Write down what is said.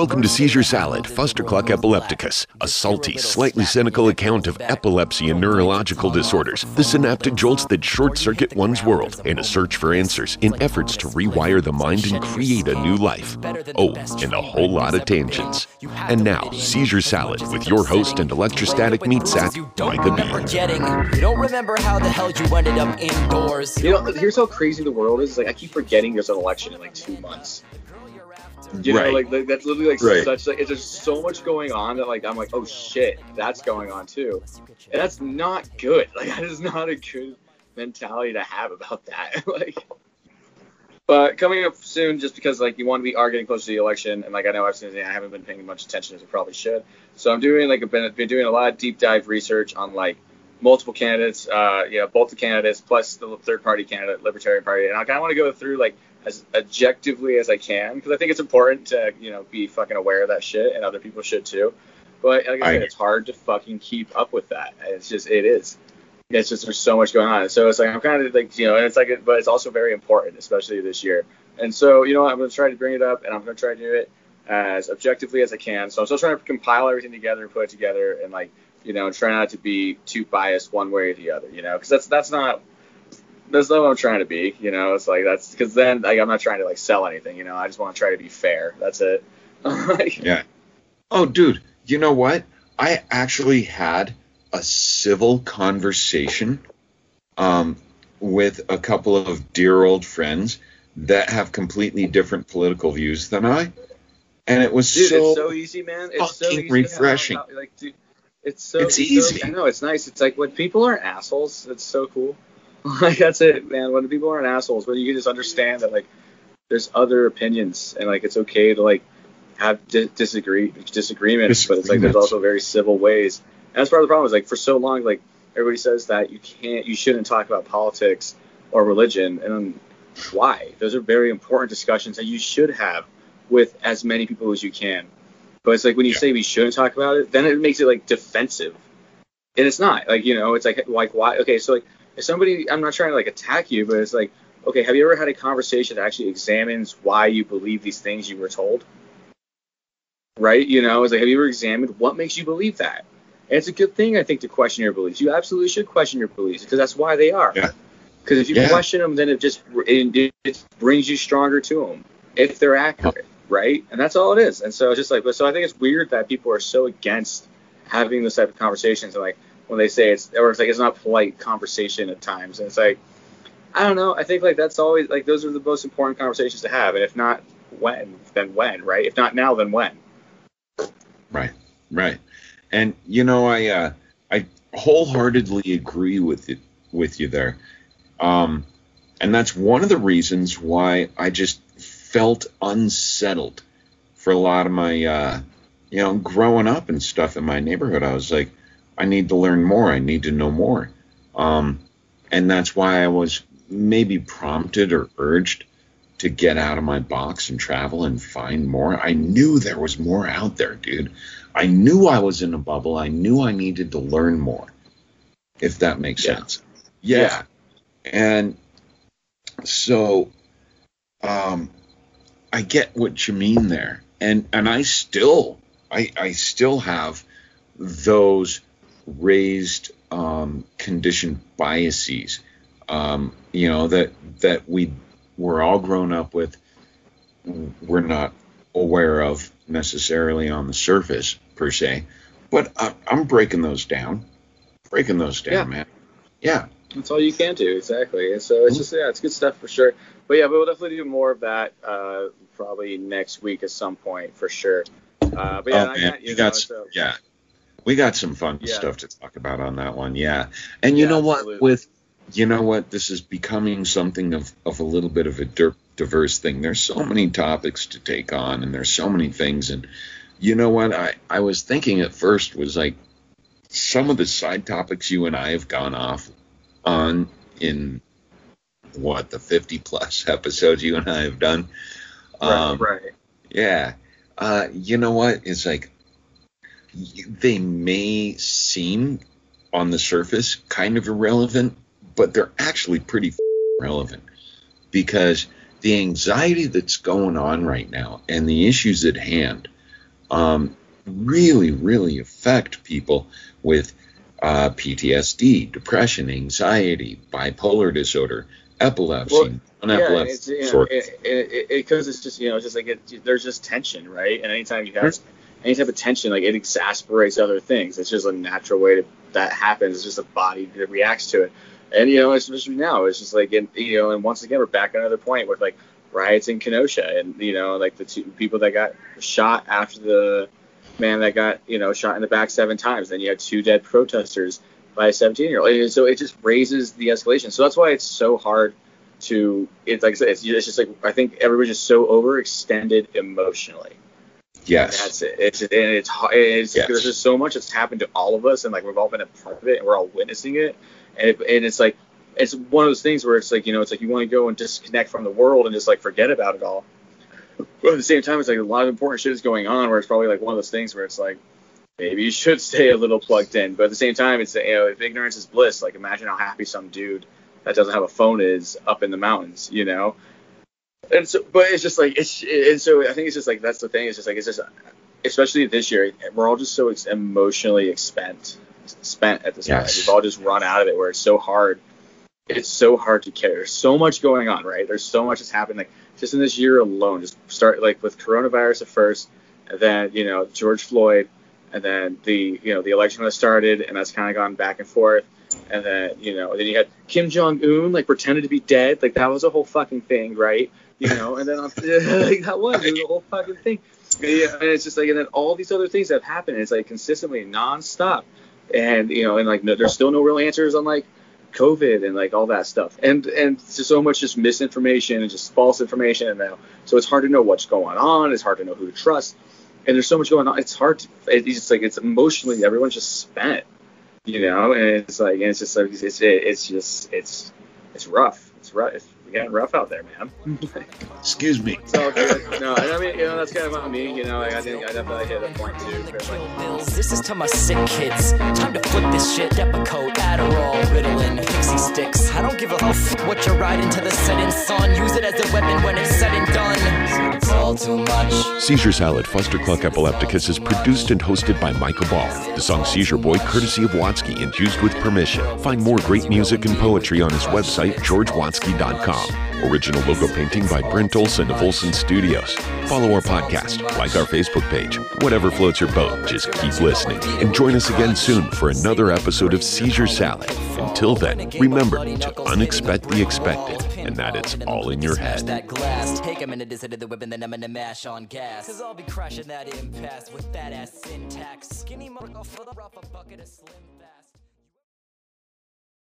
Welcome to Seizure Salad, Fustercluck epilepticus, a salty, slightly cynical account of epilepsy and neurological disorders, the synaptic jolts that short circuit one's world, and a search for answers in efforts to rewire the mind and create a new life. Oh, and a whole lot of tangents. And now, Seizure Salad with your host and electrostatic meat sack, Micah B. You don't remember how the hell you ended up indoors. You know, here's how crazy the world is. Like, I keep forgetting there's an election in like two months. You know, Right. like, like that's literally like Right. such like it's just so much going on that like I'm like, oh shit, that's going on too, and that's not good. Like that is not a good mentality to have about that. like, but coming up soon, just because like you want to be are getting close to the election, and like I know I've seen, I haven't been paying much attention as I probably should. So I'm doing like I've been, been doing a lot of deep dive research on like multiple candidates, uh, you know, both the candidates plus the third party candidate, Libertarian Party, and I kind of want to go through like as objectively as I can because I think it's important to you know be fucking aware of that shit, and other people should too. But like I I- said, it's hard to fucking keep up with that. It's just it is. It's just there's so much going on. So it's like I'm kind of like you know, and it's like, but it's also very important, especially this year. And so you know, what, I'm gonna try to bring it up, and I'm gonna try to do it as objectively as I can. So I'm still trying to compile everything together and put it together, and like you know, try not to be too biased one way or the other. You know, because that's that's not that's not what I'm trying to be. You know, it's like that's because then like I'm not trying to like sell anything. You know, I just want to try to be fair. That's it. Yeah. Oh, dude, you know what? I actually had a civil conversation um, with a couple of dear old friends that have completely different political views than I, and it was Dude, so, it's so easy, man. It's so easy refreshing. Like, dude, it's so It's so- easy. I know it's nice. It's like when people aren't assholes. It's so cool. Like that's it, man. When people aren't assholes, when you can just understand that like there's other opinions and like it's okay to like have di- disagree disagreements, but it's like there's also very civil ways. And that's part of the problem. Is like for so long, like everybody says that you can't, you shouldn't talk about politics or religion, and why? Those are very important discussions that you should have with as many people as you can. But it's like when you Yeah. say we shouldn't talk about it, then it makes it like defensive, and it's not. Like you know, it's like like why? Okay, so like if somebody, I'm not trying to like attack you, but it's like okay, have you ever had a conversation that actually examines why you believe these things you were told? Right? You know, it's like have you ever examined what makes you believe that? And it's a good thing, I think, to question your beliefs. You absolutely should question your beliefs because that's why they are. Yeah. Because if you Yeah. question them, then it just it, it brings you stronger to them if they're accurate, right? And that's all it is. And so it's just like, so I think it's weird that people are so against having this type of conversations and like when they say it's or it's like it's not polite conversation at times, and it's like I don't know. I think like that's always like those are the most important conversations to have, and if not when, then when, right? If not now, then when? Right, right. And you know, I uh, I wholeheartedly agree with it with you there. Um, and that's one of the reasons why I just felt unsettled for a lot of my uh, you know, growing up and stuff in my neighborhood. I was like, I need to learn more. I need to know more. Um, and that's why I was maybe prompted or urged to get out of my box and travel and find more. I knew there was more out there, dude. I knew I was in a bubble. I knew I needed to learn more, if that makes Yeah. sense. Yeah. And so um, I get what you mean there. And and I still I I still have those raised um, conditioned biases um, you know that that we we're all grown up with we're not aware of necessarily on the surface per se but I, i'm breaking those down breaking those down Yeah. man yeah That's all you can do, exactly. And so it's just yeah, it's good stuff for sure. But yeah, we'll definitely do more of that uh, probably next week at some point for sure. Uh, but yeah, oh man got, you got know, s- so, yeah we got some fun Yeah. stuff to talk about on that one yeah and you Yeah, know what absolutely. with you know what this is becoming something of of a little bit of a diverse thing there's so many topics to take on and there's so many things and you know what i i was thinking at first was like some of the side topics you and i have gone off on in what the 50 plus episodes you and i have done um, right, right. yeah. Uh, you know what? It's like they may seem on the surface kind of irrelevant, but they're actually pretty f- relevant because the anxiety that's going on right now and the issues at hand um, really, really affect people with uh, PTSD, depression, anxiety, bipolar disorder, epilepsy, Well, non-epilepsy yeah, it's, you know, it, it, it, because it's just you know, it's just like it, there's just tension, right? And anytime you have any type of tension, like it exasperates other things. It's just a natural way to, that happens. It's just a body that reacts to it. And you know, especially now, it's just like, in, you know, and once again, we're back at another point with like riots in Kenosha, and you know, like the two people that got shot after the man that got you know shot in the back seven times. Then you had two dead protesters by a 17 year old. And so it just raises the escalation. So that's why it's so hard to. It's like I said, it's, it's just like I think everybody's just so overextended emotionally. Yes. That's it. It's and it's it's Yes. there's just so much that's happened to all of us, and like we've all been a part of it, and we're all witnessing it, and it, and it's like it's one of those things where it's like you know it's like you want to go and disconnect from the world and just like forget about it all. But at the same time, it's like a lot of important shit is going on, where it's probably like one of those things where it's like maybe you should stay a little plugged in. But at the same time, it's you know if ignorance is bliss, like imagine how happy some dude that doesn't have a phone is up in the mountains, you know. And so, but it's just like it's, and so I think it's just like that's the thing. It's just like it's just, especially this year, we're all just so ex- emotionally expent, spent at this point. We've all just run out of it. Where it's so hard. It's so hard to care. There's so much going on, right? There's so much that's happened. Like just in this year alone, just start like with coronavirus at first, and then you know George Floyd, and then the you know the election that started, and that's kind of gone back and forth. And then you know, then you had Kim Jong Un like pretended to be dead, like that was a whole fucking thing, right? You know, and then on, like that was, a whole fucking thing. Yeah, and it's just like, and then all these other things have happened, it's like consistently nonstop, and you know, and like no, there's still no real answers on like COVID and like all that stuff, and and so much just misinformation and just false information, and now so it's hard to know what's going on. It's hard to know who to trust, and there's so much going on. It's hard. To, it's just like it's emotionally everyone's just spent, you know, and it's like and it's just like it's it's, it's just it's it's rough. It's rough. It's getting rough out there, man. Excuse me. It's all good. No, I mean, you know, that's kind of on me. You know, like, I think I definitely hit a point too. where, like, Bills. This is to my sick kids. Time to flip this shit. Depakote, Adderall, Ritalin, Pixy Stix. I don't give a f what you're riding to the setting sun. Use it as a weapon when it's said and done. All too much. Seizure Salad Fustercluck Epilepticus is produced and hosted by Michael Ball. The song Seizure Boy, courtesy of Watsky and used with permission. Find more great music and poetry on his website, georgewatsky.com. Original logo painting by Brent Olson of Olson Studios. Follow our podcast, like our Facebook page. Whatever floats your boat, just keep listening. And join us again soon for another episode of Seizure Salad. Until then, remember to unexpect the expected and that it's all in your head. that glass. Take a minute to sit at the whip and then I'm gonna mash on gas. Cause I'll be crashing that impasse with that ass syntax. Skinny mark off for the rough, a bucket of slim.